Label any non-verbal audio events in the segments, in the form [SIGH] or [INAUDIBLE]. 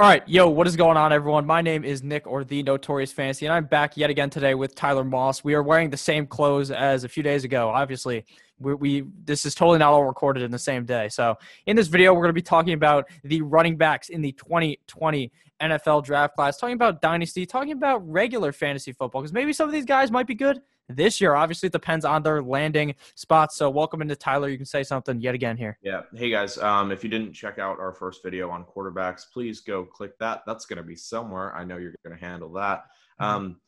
All right, yo, what is going on, everyone? My name is Nick, or the Notorious Fantasy, and I'm back yet again today with Tyler Moss. We are wearing the same clothes as a few days ago. Obviously, we, we this is totally not all recorded in the same day. So, in this video, we're going to be talking about the running backs in the 2020 NFL Draft class, talking about dynasty, talking about regular fantasy football, because maybe some of these guys might be good this year. Obviously, it depends on their landing spots. So, welcome into Tyler. You can say something yet again here. Yeah. Hey guys. Um, if you didn't check out our first video on quarterbacks, please go click that. That's going to be somewhere. I know you're going to handle that. Mm-hmm. Um,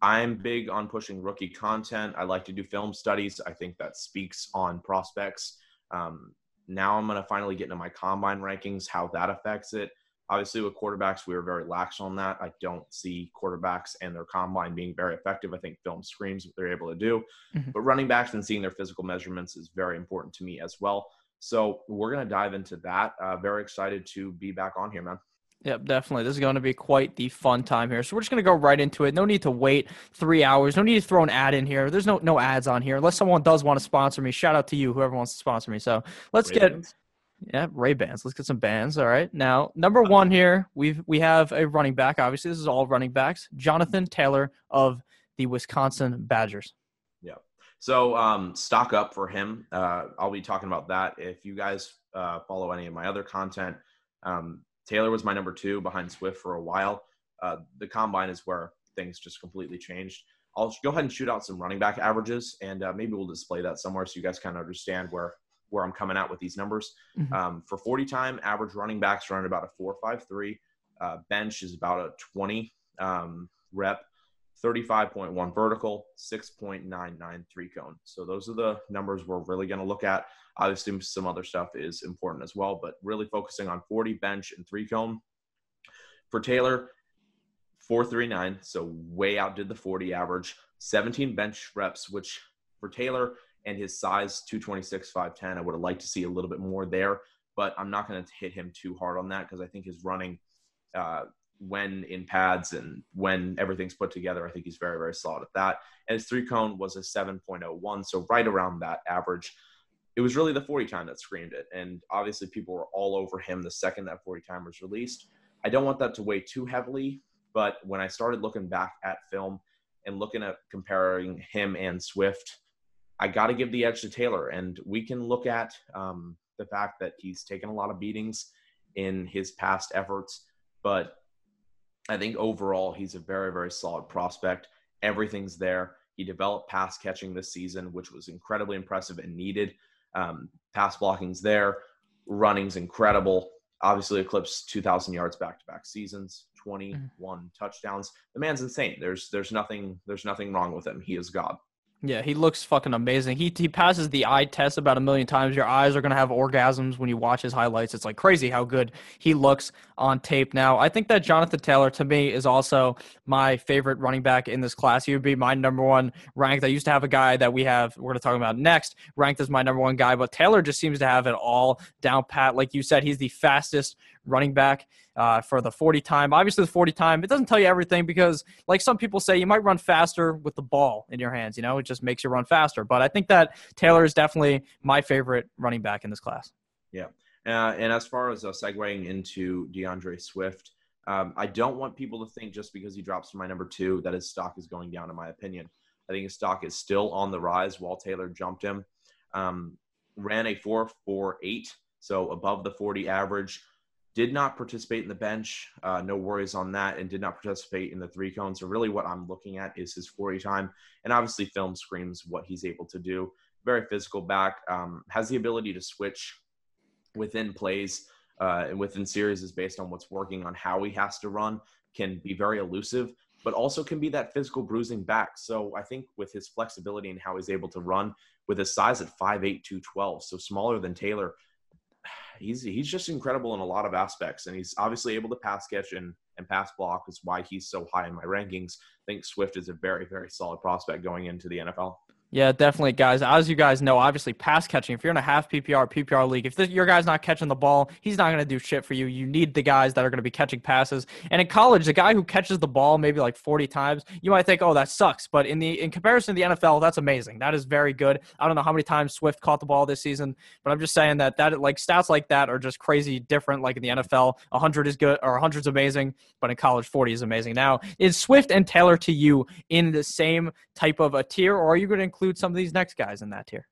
I'm big on pushing rookie content. I like to do film studies. I think that speaks on prospects. Um, now I'm going to finally get into my combine rankings, how that affects it. Obviously, with quarterbacks, we were very lax on that. I don't see quarterbacks and their combine being very effective. I think film screams what they're able to do. Mm-hmm. But running backs and seeing their physical measurements is very important to me as well. So we're going to dive into that. Uh, very excited to be back on here, man. Yep, definitely. This is going to be quite the fun time here. So we're just going to go right into it. No need to wait three hours. No need to throw an ad in here. There's no no ads on here unless someone does want to sponsor me. Shout out to you, whoever wants to sponsor me. So let's get yeah, Ray Bans. Let's get some bands. All right. Now, number one here, we've we have a running back. Obviously, this is all running backs. Jonathan Taylor of the Wisconsin Badgers. Yeah. So um, stock up for him. Uh, I'll be talking about that. If you guys uh, follow any of my other content, um, Taylor was my number two behind Swift for a while. Uh, the combine is where things just completely changed. I'll go ahead and shoot out some running back averages, and uh, maybe we'll display that somewhere so you guys kind of understand where where I'm coming out with these numbers. Mm-hmm. Um, for 40 time, average running backs run about a 4.53. Uh, bench is about a 20 um, rep, 35.1 vertical, 6.99 three cone. So those are the numbers we're really going to look at. Obviously, some other stuff is important as well, but really focusing on 40 bench and three cone. For Taylor, 439, so way outdid the 40 average. 17 bench reps, which for Taylor and his size 226 510 i would have liked to see a little bit more there but i'm not going to hit him too hard on that because i think his running uh, when in pads and when everything's put together i think he's very very solid at that. And his three cone was a 7.01 so right around that average. It was really the 40 time that screamed it and obviously people were all over him the second that 40 time was released. I don't want that to weigh too heavily but when i started looking back at film and looking at comparing him and swift I got to give the edge to Taylor. And we can look at um, the fact that he's taken a lot of beatings in his past efforts, but I think overall he's a very, very solid prospect. Everything's there. He developed pass catching this season, which was incredibly impressive and needed. Um, pass blocking's there. Running's incredible. Obviously, eclipsed 2,000 yards back-to-back seasons, 21 mm-hmm. touchdowns. The man's insane. There's there's nothing there's nothing wrong with him. He is God. Yeah, he looks fucking amazing. He he passes the eye test about a million times. Your eyes are gonna have orgasms when you watch his highlights. It's like crazy how good he looks on tape. Now, I think that Jonathan Taylor to me is also my favorite running back in this class. He would be my number one ranked. I used to have a guy that we have we're gonna talk about next ranked as my number one guy, but Taylor just seems to have it all down pat. Like you said, he's the fastest running back uh, for the 40 time. Obviously, the 40 time, it doesn't tell you everything because, like some people say, you might run faster with the ball in your hands. You know, it just makes you run faster. But I think that Taylor is definitely my favorite running back in this class. Yeah. Uh, and as far as uh, segueing into D'Andre Swift, um, I don't want people to think just because he drops to my number two that his stock is going down, in my opinion. I think his stock is still on the rise while Taylor jumped him. Um, ran a 4 4 8, so above the 40 average did not participate in the bench. Uh, no worries on that, and did not participate in the three cones. So really, what I'm looking at is his 40 time, and obviously, film screams what he's able to do. Very physical back, um, has the ability to switch within plays uh, and within series is based on what's working on how he has to run. Can be very elusive, but also can be that physical bruising back. So I think with his flexibility and how he's able to run with his size at 5'8", 212, so smaller than Taylor he's he's just incredible in a lot of aspects, and he's obviously able to pass catch and and pass block is why he's so high in my rankings. I think Swift is a very very solid prospect going into the NFL. Yeah, definitely, guys. As you guys know, obviously, pass catching. If you're in a half PPR, PPR league, if this, your guy's not catching the ball, he's not going to do shit for you. You need the guys that are going to be catching passes. And in college, the guy who catches the ball maybe like 40 times, you might think, oh, that sucks. But in the in comparison to the NFL, that's amazing. That is very good. I don't know how many times Swift caught the ball this season, but I'm just saying that that like stats like that are just crazy different. Like in the NFL, 100 is good or 100 is amazing, but in college, 40 is amazing. Now, is Swift and Taylor to you in the same type of a tier, or are you going to include some of these next guys in that tier?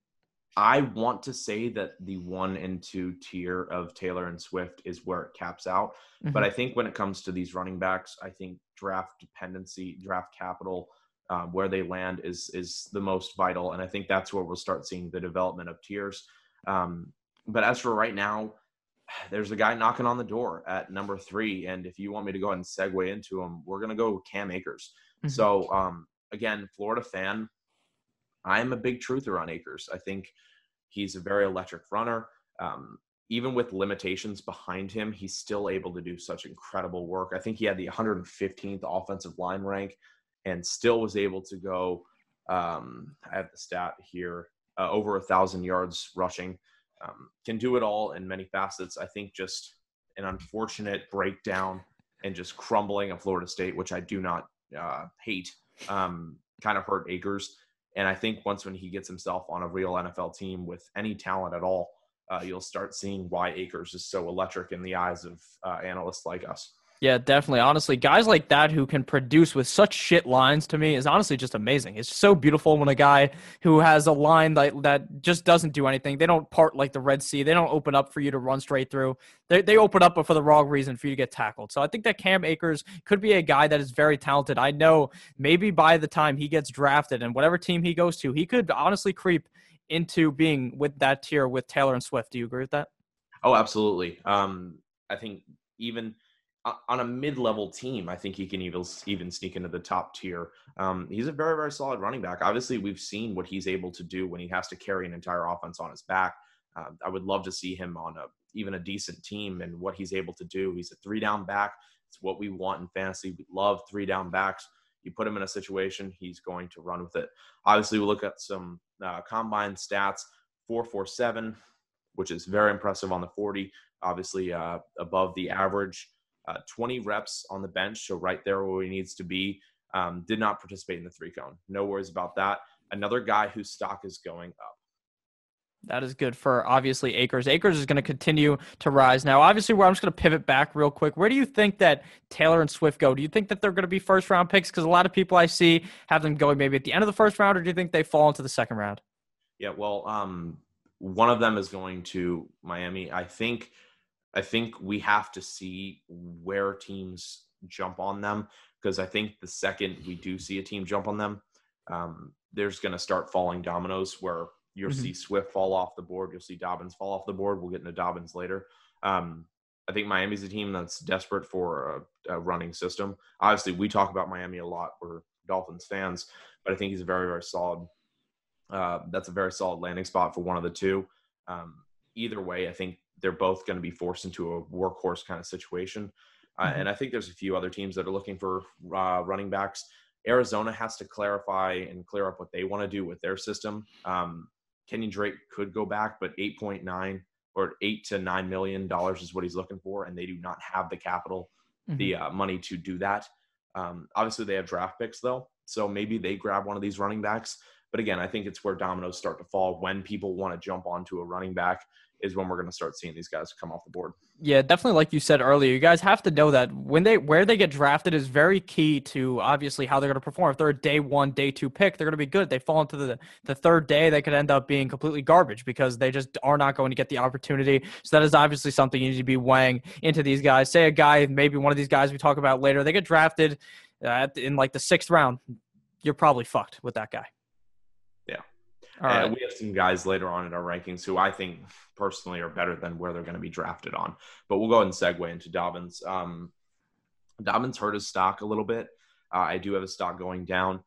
I want to say that the one and two tier of Taylor and Swift is where it caps out. Mm-hmm. But I think when it comes to these running backs, I think draft dependency, draft capital, um, where they land is is the most vital, and I think that's where we'll start seeing the development of tiers. Um, but as for right now, [SIGHS] there's a guy knocking on the door at number three, and if you want me to go ahead and segue into him, we're gonna go Cam Akers. Mm-hmm. So um, again, Florida fan, I'm a big truther on Akers. I think he's a very electric runner. Um, even with limitations behind him, he's still able to do such incredible work. I think he had the 115th offensive line rank and still was able to go. Um, I have the stat here uh, over a thousand yards rushing. Um, can do it all in many facets. I think just an unfortunate breakdown and just crumbling of Florida State, which I do not uh, hate, um, kind of hurt Akers. And I think once when he gets himself on a real NFL team with any talent at all, uh, you'll start seeing why Akers is so electric in the eyes of uh, analysts like us. Yeah, definitely. Honestly, guys like that who can produce with such shit lines to me is honestly just amazing. It's so beautiful when a guy who has a line that that just doesn't do anything. They don't part like the Red Sea. They don't open up for you to run straight through. They they open up but for the wrong reason for you to get tackled. So I think that Cam Akers could be a guy that is very talented. I know maybe by the time he gets drafted and whatever team he goes to, he could honestly creep into being with that tier with Taylor and Swift. Do you agree with that? Oh, absolutely. Um, I think even on a mid-level team, I think he can even even sneak into the top tier. Um, he's a very very solid running back. Obviously, we've seen what he's able to do when he has to carry an entire offense on his back. Uh, I would love to see him on a even a decent team and what he's able to do. He's a three down back. It's what we want in fantasy. We love three down backs. You put him in a situation, he's going to run with it. Obviously, we look at some uh, combine stats: four four seven, which is very impressive on the forty. Obviously, uh, above the average uh, 20 reps on the bench, so right there where he needs to be. Um, did not participate in the three cone. No worries about that. Another guy whose stock is going up. That is good for obviously Akers. Akers is going to continue to rise. Now, obviously, where I'm just going to pivot back real quick. Where do you think that Taylor and Swift go? Do you think that they're going to be first round picks? Because a lot of people I see have them going maybe at the end of the first round, or do you think they fall into the second round? Yeah, well, um, one of them is going to Miami. I think I think we have to see where teams jump on them because I think the second we do see a team jump on them, um, there's going to start falling dominoes where you'll mm-hmm. see Swift fall off the board, you'll see Dobbins fall off the board. We'll get into Dobbins later. Um, I think Miami's a team that's desperate for a, a, running system. Obviously, we talk about Miami a lot. We're Dolphins fans, but I think he's a very, very solid. Uh, that's a very solid landing spot for one of the two. Um, either way, I think they're both going to be forced into a workhorse kind of situation. Uh, mm-hmm. and I think there's a few other teams that are looking for uh, running backs. Arizona has to clarify and clear up what they want to do with their system. Um, Kenyan Drake could go back, but 8.9 or 8 to 9 million dollars is what he's looking for, and they do not have the capital, mm-hmm. the uh, money to do that. Um, obviously, they have draft picks though, so maybe they grab one of these running backs. But again, I think it's where dominoes start to fall when people want to jump onto a running back is when we're going to start seeing these guys come off the board. Yeah, definitely. Like you said earlier, you guys have to know that when they where they get drafted is very key to obviously how they're going to perform. If they're a day one, day two pick, they're going to be good. If they fall into the the third day, they could end up being completely garbage because they just are not going to get the opportunity. So that is obviously something you need to be weighing into these guys. Say a guy, maybe one of these guys we talk about later, they get drafted uh, in like the sixth round. You're probably fucked with that guy. All right. And we have some guys later on in our rankings who I think personally are better than where they're going to be drafted on. But we'll go ahead and segue into Dobbins. Um, Dobbins hurt his stock a little bit. Uh, I do have a stock going down.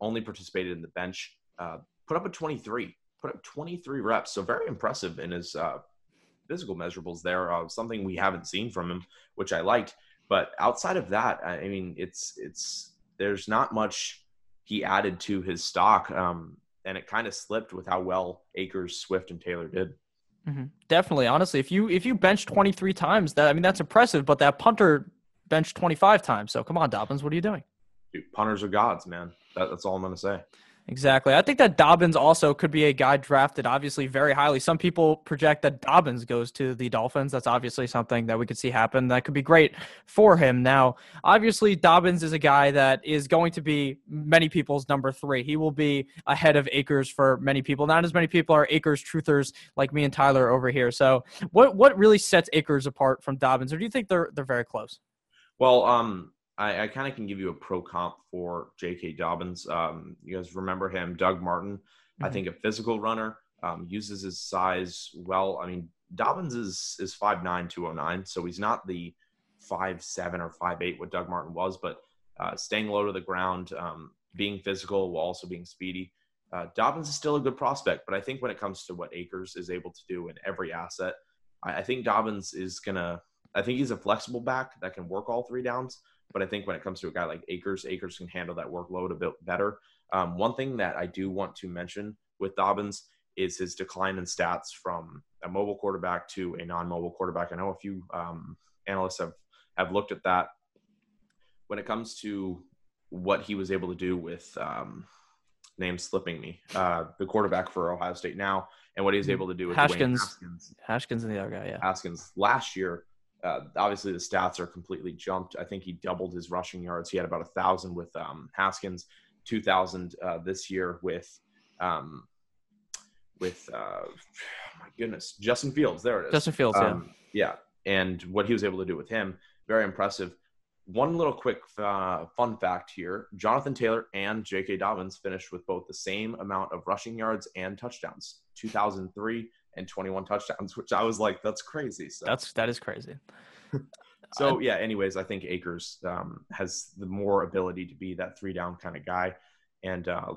Only participated in the bench. Uh, put up a 23. Put up 23 reps. So very impressive in his uh, physical measurables there. Uh, something we haven't seen from him, which I liked. But outside of that, I mean, it's it's there's not much he added to his stock. Um, and it kind of slipped with how well Akers, Swift, and Taylor did. Mm-hmm. Definitely, honestly, if you if you bench 23 times, that I mean that's impressive. But that punter benched 25 times. So come on, Dobbins, what are you doing? Dude, punters are gods, man. That, that's all I'm gonna say. Exactly. I think that Dobbins also could be a guy drafted obviously very highly. Some people project that Dobbins goes to the Dolphins. That's obviously something that we could see happen. That could be great for him. Now, obviously, Dobbins is a guy that is going to be many people's number three. He will be ahead of Akers for many people. Not as many people are Akers truthers like me and Tyler over here. So, what what really sets Akers apart from Dobbins, or do you think they're they're very close? Well, um, I, I kind of can give you a pro comp for J.K. Dobbins. Um, you guys remember him, Doug Martin. Mm-hmm. I think a physical runner um, uses his size well. I mean, Dobbins is is five nine two oh nine, so he's not the five seven or five eight what Doug Martin was, but uh, staying low to the ground, um, being physical while also being speedy. Uh, Dobbins is still a good prospect, but I think when it comes to what Akers is able to do in every asset, I, I think Dobbins is gonna. I think he's a flexible back that can work all three downs. But I think when it comes to a guy like Akers, Akers can handle that workload a bit better. Um, one thing that I do want to mention with Dobbins is his decline in stats from a mobile quarterback to a non-mobile quarterback. I know a few um, analysts have have looked at that. When it comes to what he was able to do with um, name slipping me, uh, the quarterback for Ohio State now, and what he was mm-hmm. able to do with Haskins. Haskins. Haskins and the other guy, yeah. Haskins last year uh, obviously the stats are completely jumped. I think he doubled his rushing yards. He had about a thousand with um, Haskins, two thousand uh, this year with um, with uh, my goodness Justin Fields. There it is. Justin Fields. Um, yeah, yeah, and what he was able to do with him, very impressive. One little quick uh, fun fact here: Jonathan Taylor and J.K. Dobbins finished with both the same amount of rushing yards and touchdowns. 2003 and 21 touchdowns, which I was like, that's crazy. So. That's that is crazy. [LAUGHS] so yeah. Anyways, I think Akers um, has the more ability to be that three down kind of guy, and uh,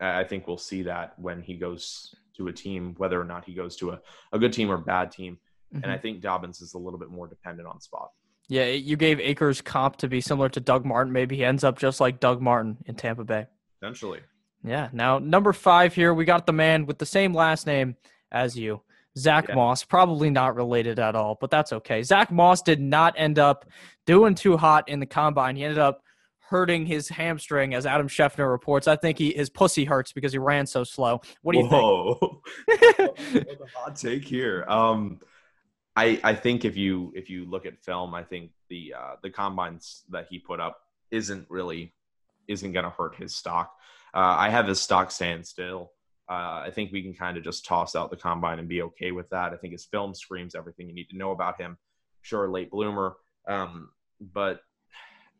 I think we'll see that when he goes to a team, whether or not he goes to a, a good team or bad team. Mm-hmm. And I mm-hmm. think Dobbins is a little bit more dependent on spot. Yeah, you gave Akers comp to be similar to Doug Martin. Maybe he ends up just like Doug Martin in Tampa Bay. Essentially. Yeah. Now, number five here, we got the man with the same last name as you. Zack yeah. Moss, probably not related at all, but that's okay. Zack Moss did not end up doing too hot in the combine. He ended up hurting his hamstring, as Adam Schefter reports. I think he his pussy hurts because he ran so slow. What do you Whoa. [LAUGHS] think? hot take here. Um, I I think if you if you look at film, I think the uh, the combines that he put up isn't really isn't going to hurt his stock. Uh, I have his stock stand still. Uh, I think we can kind of just toss out the combine and be okay with that. I think his film screams everything you need to know about him. Sure, late bloomer, um, but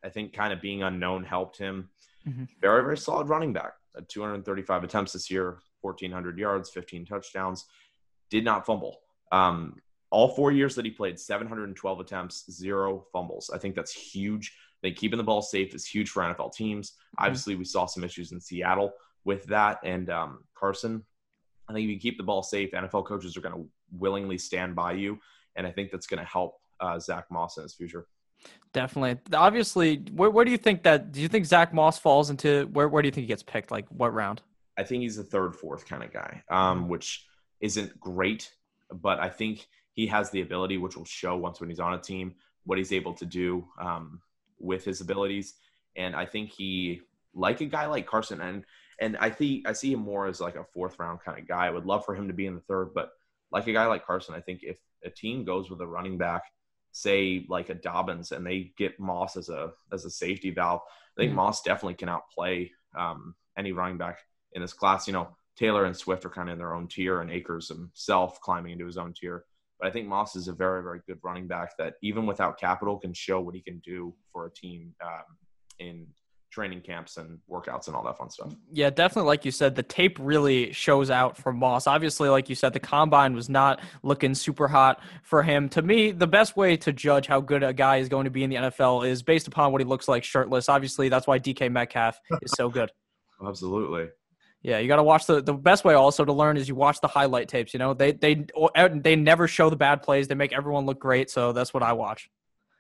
I think kind of being unknown helped him. Mm-hmm. Very, very solid running back. 235 attempts this year, 1,400 yards, 15 touchdowns. Did not fumble. Um, all four years that he played, 712 attempts, zero fumbles. I think that's huge. I think keeping the ball safe is huge for NFL teams. Mm-hmm. Obviously, we saw some issues in Seattle with that and um, Carson. I think if you keep the ball safe, NFL coaches are going to willingly stand by you, and I think that's going to help uh, Zack Moss in his future. Definitely. Obviously, where, where do you think that? Do you think Zack Moss falls into where? Where do you think he gets picked? Like what round? I think he's a third, fourth kind of guy, um, which isn't great, but I think he has the ability, which will show once when he's on a team what he's able to do um, with his abilities. And I think he, like a guy like Carson, and and I think I see him more as like a fourth round kind of guy. I would love for him to be in the third, but like a guy like Carson, I think if a team goes with a running back, say like a Dobbins, and they get Moss as a as a safety valve, I think mm-hmm. Moss definitely can outplay um, any running back in this class. You know, Taylor and Swift are kind of in their own tier, and Akers himself climbing into his own tier. But I think Moss is a very, very good running back that even without capital can show what he can do for a team um, in training camps and workouts and all that fun stuff. Yeah, definitely. Like you said, the tape really shows out for Moss. Obviously, like you said, the combine was not looking super hot for him. To me, the best way to judge how good a guy is going to be in the NFL is based upon what he looks like shirtless. Obviously, that's why DK Metcalf is so good. [LAUGHS] Absolutely. Yeah, you got to watch the the best way also to learn is you watch the highlight tapes. You know, they they they never show the bad plays. They make everyone look great. So that's what I watch.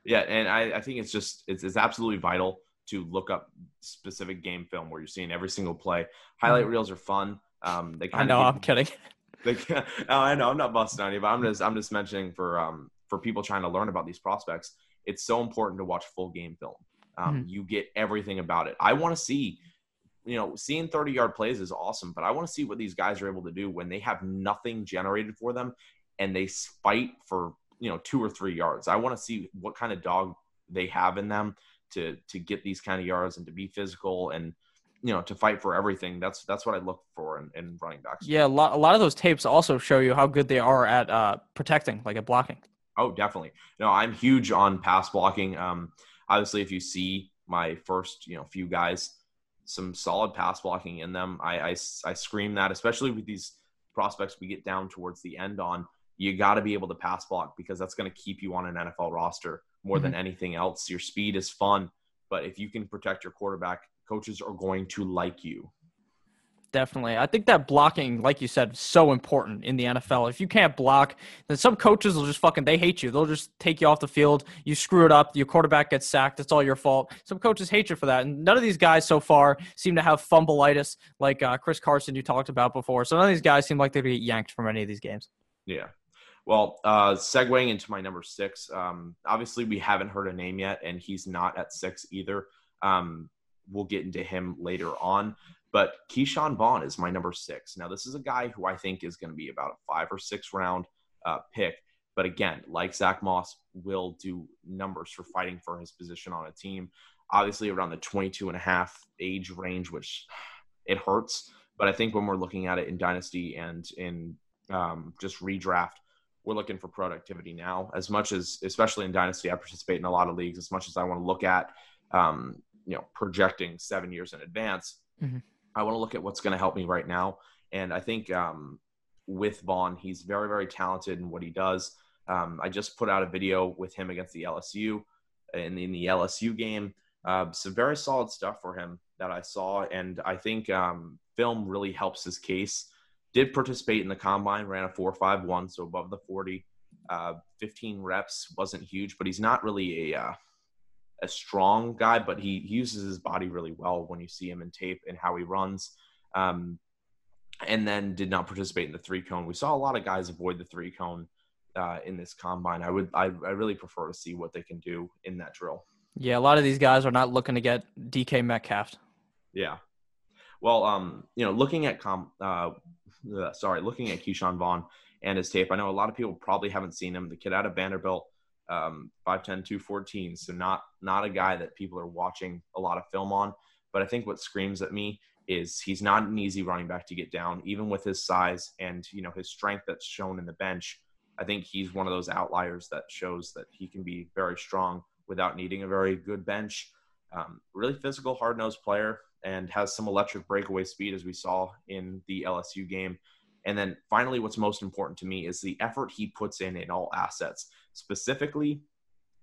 Yeah, and I, I think it's just it's, it's absolutely vital to look up specific game film where you're seeing every single play. Highlight reels are fun. Um, they Mm-hmm. I know, I'm kidding. [LAUGHS] They, oh, I know I'm not busting on you, but I'm just I'm just mentioning for um for people trying to learn about these prospects, it's so important to watch full game film. Um, Mhm. You get everything about it. I want to see, you know, seeing 30 yard plays is awesome, but I want to see what these guys are able to do when they have nothing generated for them and they fight for you know two or three yards. I want to see what kind of dog they have in them to to get these kind of yards and to be physical and you know to fight for everything. That's that's what I look for in, in running backs. Yeah, a lot, a lot of those tapes also show you how good they are at uh, protecting, like at blocking. Oh, definitely. No, I'm huge on pass blocking. Um, obviously, if you see my first, you know, few guys, some solid pass blocking in them, I, I, I scream that, especially with these prospects we get down towards the end on. You got to be able to pass block because that's going to keep you on an NFL roster more than anything else. Your speed is fun, but if you can protect your quarterback, coaches are going to like you. Definitely. I think that blocking, like you said, is so important in the NFL. If you can't block, then some coaches will just fucking they hate you. They'll just take you off the field. You screw it up, your quarterback gets sacked. It's all your fault. Some coaches hate you for that. And none of these guys so far seem to have fumbleitis like uh, Chris Carson you talked about before. So none of these guys seem like they're gonna get yanked from any of these games. Yeah. Well, uh, segueing into my number six, um, obviously we haven't heard a name yet, and he's not at six either. Um, we'll get into him later on. But Ke'Shawn Vaughn is my number six. Now, this is a guy who I think is going to be about a five or six round uh, pick. But again, like Zack Moss, will do numbers for fighting for his position on a team. Obviously, around the 22 and a half age range, which it hurts. But I think when we're looking at it in Dynasty and in um, just redraft, we're looking for productivity now. As much as, especially in Dynasty, I participate in a lot of leagues. As much as I want to look at, um, you know, projecting seven years in advance, Mhm. I want to look at what's going to help me right now. And I think um, with Vaughn, he's very, very talented in what he does. Um, I just put out a video with him against the LSU in, in the LSU game. Uh, some very solid stuff for him that I saw, and I think um, film really helps his case. Did participate in the combine, ran a four five one, so above the forty. Uh, 15 reps wasn't huge, but he's not really a uh, a strong guy, but he, he uses his body really well when you see him in tape and how he runs. Um, and then did not participate in the three cone. We saw a lot of guys avoid the three cone uh, in this combine. I would I, I really prefer to see what they can do in that drill. Yeah, a lot of these guys are not looking to get DK Metcalf. Yeah. Well, um, you know, looking at com, uh, uh, sorry, looking at Ke'Shawn Vaughn and his tape, I know a lot of people probably haven't seen him. The kid out of Vanderbilt, um, 5'10", 214, so not not a guy that people are watching a lot of film on. But I think what screams at me is he's not an easy running back to get down, even with his size and you know his strength that's shown in the bench. I think he's one of those outliers that shows that he can be very strong without needing a very good bench. Um, really physical, hard nosed player and has some electric breakaway speed, as we saw in the LSU game. And then finally, what's most important to me is the effort he puts in in all assets, specifically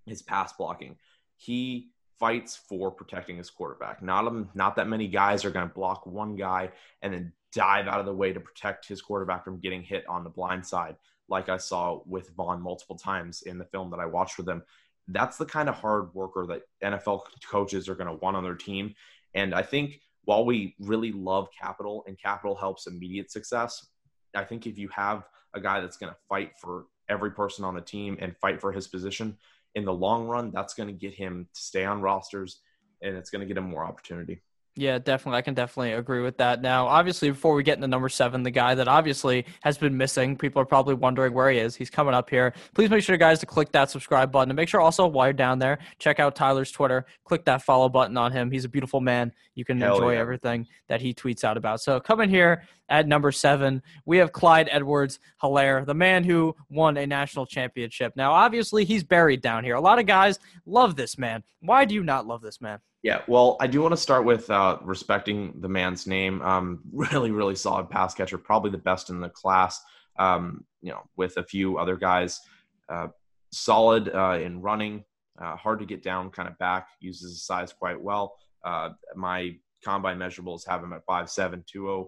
his pass blocking. He fights for protecting his quarterback. Not um, not that many guys are going to block one guy and then dive out of the way to protect his quarterback from getting hit on the blind side, like I saw with Vaughn multiple times in the film that I watched with him. That's the kind of hard worker that NFL coaches are going to want on their team. And I think while we really love capital and capital helps immediate success, I think if you have a guy that's going to fight for every person on the team and fight for his position in the long run, that's going to get him to stay on rosters and it's going to get him more opportunity. Yeah, definitely. I can definitely agree with that. Now, obviously, before we get into number seven, the guy that obviously has been missing, people are probably wondering where he is. He's coming up here. Please make sure, guys, to click that subscribe button. And make sure also, while you're down there, check out Tyler's Twitter. Click that follow button on him. He's a beautiful man. You can Hell enjoy yeah. everything that he tweets out about. So, coming here at number seven, we have Clyde Edwards Helaire, the man who won a national championship. Now, obviously, he's buried down here. A lot of guys love this man. Why do you not love this man? Yeah, well, I do want to start with uh, respecting the man's name. Um, [LAUGHS] really, really solid pass catcher, probably the best in the class. Um, you know, with a few other guys, uh, solid uh, in running, uh, hard to get down, kind of back, uses his size quite well. Uh, my combine measurables have him at 5'7", 20,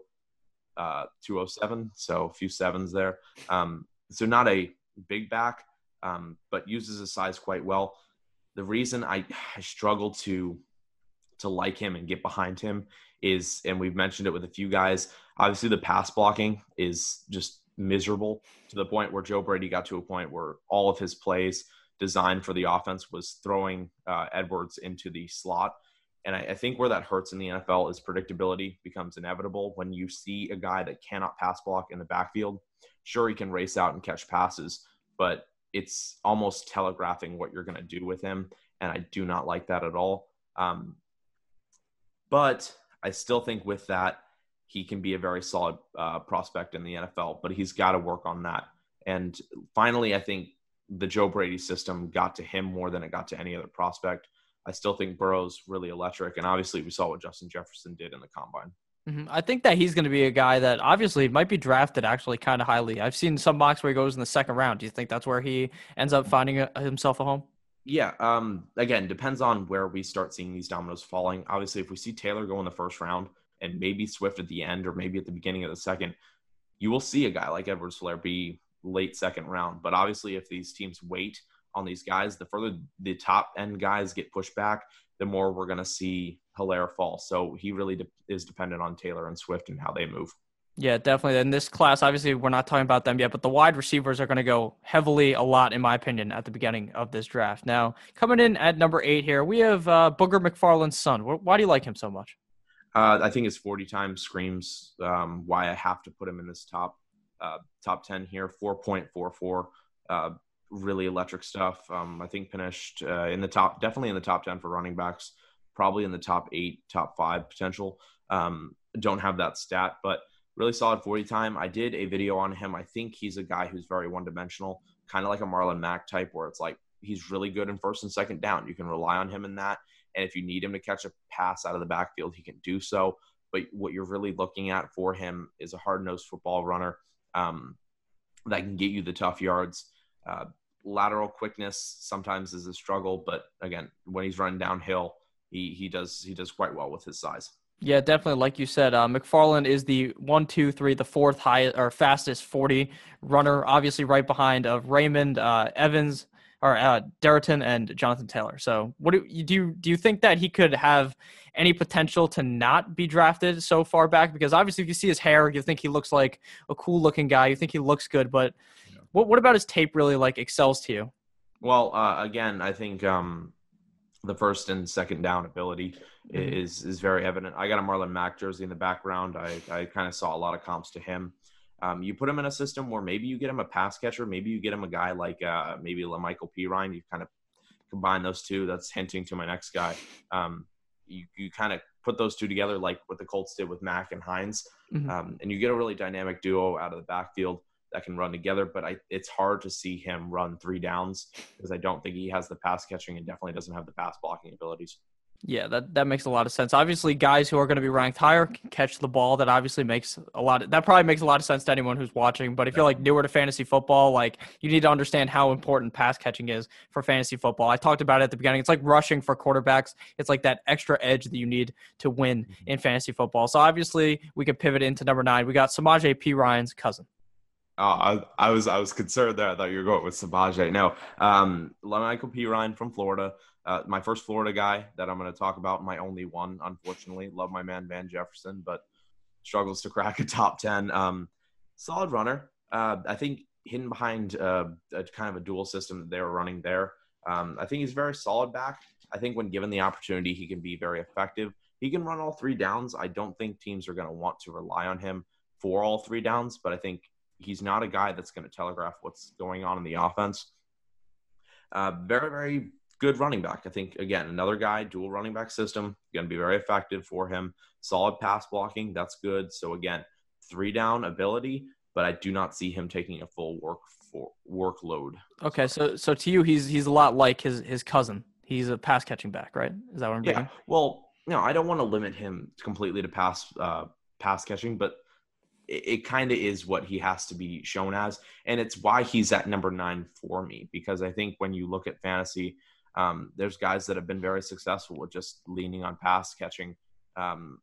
uh, 207, so a few sevens there. Um, so not a big back, um, but uses his size quite well. The reason I, I struggle to to like him and get behind him is, and we've mentioned it with a few guys. Obviously, the pass blocking is just miserable to the point where Joe Brady got to a point where all of his plays designed for the offense was throwing uh, Edwards into the slot. And I, I, think where that hurts in the NFL is predictability becomes inevitable when you see a guy that cannot pass block in the backfield. Sure, he can race out and catch passes, but it's almost telegraphing what you're going to do with him. And I do not like that at all. Um, but I still think with that, he can be a very solid uh, prospect in the NFL, but he's got to work on that. And finally, I think the Joe Brady system got to him more than it got to any other prospect. I still think Burrow's really electric, and obviously we saw what Justin Jefferson did in the combine. Mm-hmm. I think that he's going to be a guy that obviously might be drafted actually kind of highly. I've seen some mocks where he goes in the second round. Do you think that's where he ends up finding a, himself a home? Yeah. Um, again, depends on where we start seeing these dominoes falling. Obviously, if we see Taylor go in the first round and maybe Swift at the end or maybe at the beginning of the second, you will see a guy like Edwards Helaire be late second round. But obviously, if these teams wait on these guys, the further the top end guys get pushed back, the more we're going to see Helaire fall. So he really de- is dependent on Taylor and Swift and how they move. Yeah, definitely. In this class, obviously, we're not talking about them yet, but the wide receivers are going to go heavily, a lot, in my opinion, at the beginning of this draft. Now, coming in at number eight here, we have uh, Booger McFarland's son. Why do you like him so much? Uh, I think his 40 times screams um, why I have to put him in this top uh, top 10 here, 4.44. Really electric stuff. Um, I think finished uh, in the top, definitely in the top 10 for running backs, probably in the top eight, top five potential. Um, don't have that stat, but really solid 40 time. I did a video on him. I think he's a guy who's very one dimensional, kind of like a Marlon Mack type, where it's like he's really good in first and second down. You can rely on him in that. And if you need him to catch a pass out of the backfield, he can do so. But what you're really looking at for him is a hard nosed football runner um, that can get you the tough yards. Uh, lateral quickness sometimes is a struggle, but again, when he's running downhill, he he does he does quite well with his size. Yeah, definitely. Like you said, uh, McFarland is the one, two, three, the fourth highest or fastest 40 runner, obviously right behind of Raymond uh, Evans or uh, Darrynton and Jonathan Taylor. So, what do you do? You, do you think that he could have any potential to not be drafted so far back? Because obviously, if you see his hair, you think he looks like a cool looking guy. You think he looks good, but. What what about his tape really like excels to you? Well, uh, again, I think um, the first and second down ability mm-hmm. is is very evident. I got a Marlon Mack jersey in the background. I I kind of saw a lot of comps to him. Um, you put him in a system where maybe you get him a pass catcher, maybe you get him a guy like uh, maybe Perine. You kind of combine those two. That's hinting to my next guy. Um, you you kind of put those two together like what the Colts did with Mack and Hines, mm-hmm. um, and you get a really dynamic duo out of the backfield that can run together. But I, it's hard to see him run three downs because I don't think he has the pass catching and definitely doesn't have the pass blocking abilities. Yeah, that, that makes a lot of sense. Obviously, guys who are going to be ranked higher can catch the ball. That obviously makes a lot. Of, that probably makes a lot of sense to anyone who's watching. But if you're like newer to fantasy football, like you need to understand how important pass catching is for fantasy football. I talked about it at the beginning. It's like rushing for quarterbacks. It's like that extra edge that you need to win mm-hmm. in fantasy football. So obviously, we could pivot into number nine. We got Samaje Perine's cousin. Oh, I, I, was I was concerned there. I thought you were going with Samaje. No, um, Michael Perine from Florida. Uh, my first Florida guy that I'm going to talk about, my only one, unfortunately. Love my man Van Jefferson, but struggles to crack a top 10. Um, solid runner. Uh, I think hidden behind uh, a kind of a dual system that they were running there. Um, I think he's very solid back. I think when given the opportunity, he can be very effective. He can run all three downs. I don't think teams are going to want to rely on him for all three downs, but I think he's not a guy that's going to telegraph what's going on in the offense. Uh, very, very good running back. I think again, another guy, dual running back system, going to be very effective for him. Solid pass blocking, that's good. So again, three down ability, but I do not see him taking a full work for workload. Okay, so so to you, he's he's a lot like his his cousin. He's a pass catching back, right? Is that what I'm yeah. Well, no, I don't want to limit him completely to pass uh, pass catching, but it, it kind of is what he has to be shown as, and it's why he's at number nine for me because I think when you look at fantasy um, there's guys that have been very successful with just leaning on pass catching. Um,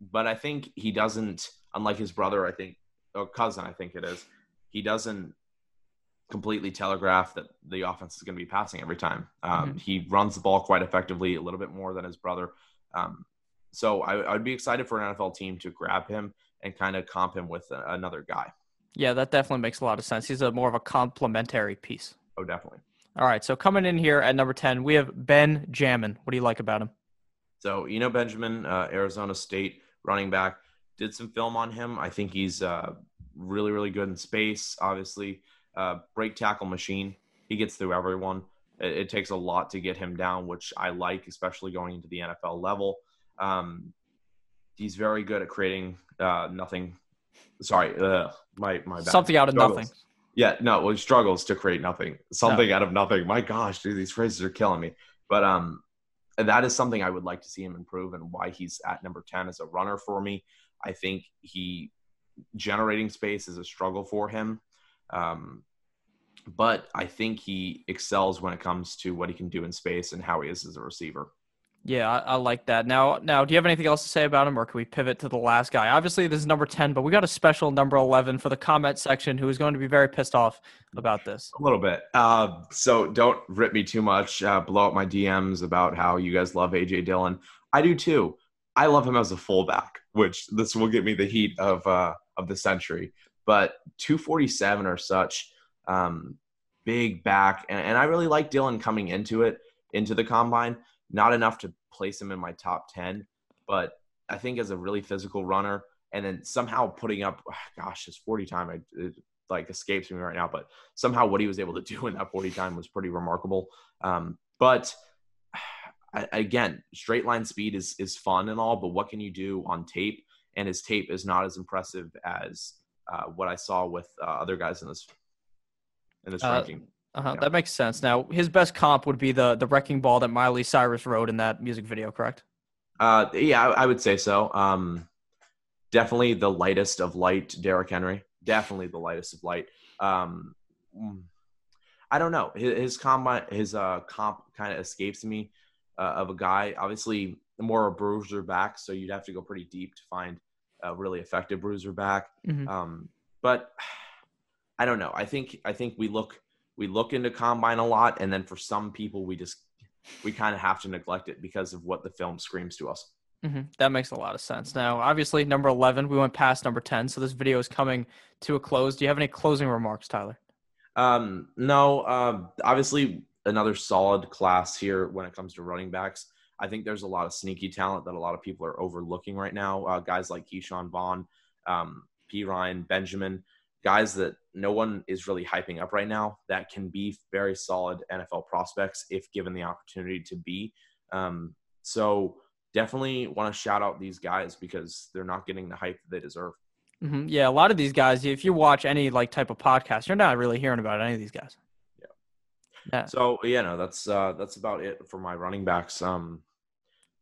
but I think he doesn't, unlike his brother, I think, or cousin, I think it is, he doesn't completely telegraph that the offense is going to be passing every time. Um, mm-hmm. He runs the ball quite effectively, a little bit more than his brother. Um, so I, I'd be excited for an NFL team to grab him and kind of comp him with a, another guy. Yeah, that definitely makes a lot of sense. He's a more of a complementary piece. Oh, definitely. All right, so coming in here at number 10, we have Ben Jamin. What do you like about him? So, Eno Benjamin, uh, Arizona State running back, did some film on him. I think he's uh, really, really good in space, obviously. Uh, break tackle machine. He gets through everyone. It, it, takes a lot to get him down, which I like, especially going into the NFL level. Um, he's very good at creating uh, nothing. Sorry, uh, my my bad. something out of struggles. nothing. Yeah, no, well, he struggles to create nothing. Something no. out of nothing. My gosh, dude, these phrases are killing me. But um, that is something I would like to see him improve, and why he's at number ten as a runner for me. I think he generating space is a struggle for him. Um, but I think he excels when it comes to what he can do in space and how he is as a receiver. Yeah, I, I, like that. Now, now, do you have anything else to say about him, or can we pivot to the last guy? Obviously, this is number ten, but we got a special number eleven for the comment section, who is going to be very pissed off about this. A little bit. Uh, so don't rip me too much. Uh, blow up my DMs about how you guys love AJ Dillon. I do too. I love him as a fullback, which this will get me the heat of uh, of the century. But 247 or such, um, big back, and, and I really like Dillon coming into it into the combine not enough to place him in my top 10, but I think as a really physical runner, and then somehow putting up, gosh, his 40 time, I, it, like escapes me right now, but somehow what he was able to [LAUGHS] do in that 40 time was pretty remarkable. Um, but [SIGHS] again, straight line speed is is fun and all, but what can you do on tape? And his tape is not as impressive as uh, what I saw with uh, other guys in this in this uh, ranking. Uh-huh. That makes sense. Now, his best comp would be the the wrecking ball that Miley Cyrus wrote in that music video, correct? Uh, yeah, I, I would say so. Um, definitely the lightest of light, Derrick Henry. Definitely the lightest of light. Um, mm, I don't know. His, his comp, his uh, comp kind of escapes me uh, of a guy. Obviously, more a bruiser back, so you'd have to go pretty deep to find a really effective bruiser back. Mm-hmm. Um, but [SIGHS] I don't know. I think I think we look we look into combine a lot and then for some people we just we kind of have to neglect it because of what the film screams to us. Mm-hmm. that makes a lot of sense. Now obviously number 11 we went past number 10 so this video is coming to a close. Do you have any closing remarks tyler? Um, no uh, obviously another solid class here when it comes to running backs. I think there's a lot of sneaky talent that a lot of people are overlooking right now. Uh, guys like ke'shawn vaughn um, Perine benjamin guys that no one is really hyping up right now that can be very solid NFL prospects if given the opportunity to be. Um, so definitely want to shout out these guys because they're not getting the hype that they deserve. Mm-hmm. Yeah, a lot of these guys, if you watch any like type of podcast, you're not really hearing about any of these guys. Yeah. Yeah. So yeah, no, that's uh, that's about it for my running backs. Um,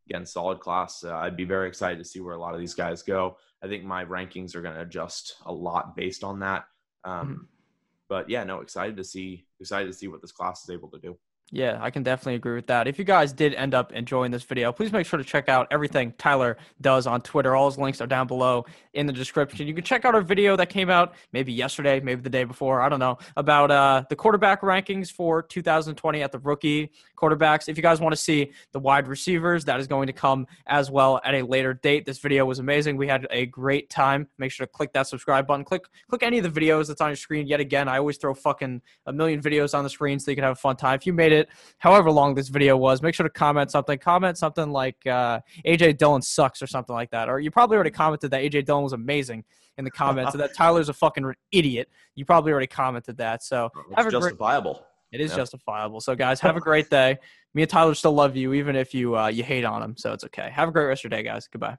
again, solid class. Uh, I'd be very excited to see where a lot of these guys go. I think my rankings are going to adjust a lot based on that. Um, mm-hmm. But yeah, no, excited to see excited to see what this class is able to do. Yeah, I can definitely agree with that. If you guys did end up enjoying this video, please make sure to check out everything Tyler does on Twitter. All his links are down below in the description. You can check out our video that came out maybe yesterday, maybe the day before, I don't know, about uh, the quarterback rankings for 2020 at the rookie quarterbacks. If you guys want to see the wide receivers, that is going to come as well at a later date. This video was amazing. We had a great time. Make sure to click that subscribe button. Click click any of the videos that's on your screen. Yet again, I always throw fucking a million videos on the screen so you can have a fun time. If you made it it, however long this video was, make sure to comment something. Comment something like uh, AJ Dillon sucks or something like that. Or you probably already commented that AJ Dillon was amazing in the comments, that [LAUGHS] Tyler's a fucking idiot. You probably already commented that. So it's have justifiable. Great, it is yeah. justifiable. So guys, have a great day. Me and Tyler still love you, even if you uh, you hate on him. So it's okay. Have a great rest of your day, guys. Goodbye.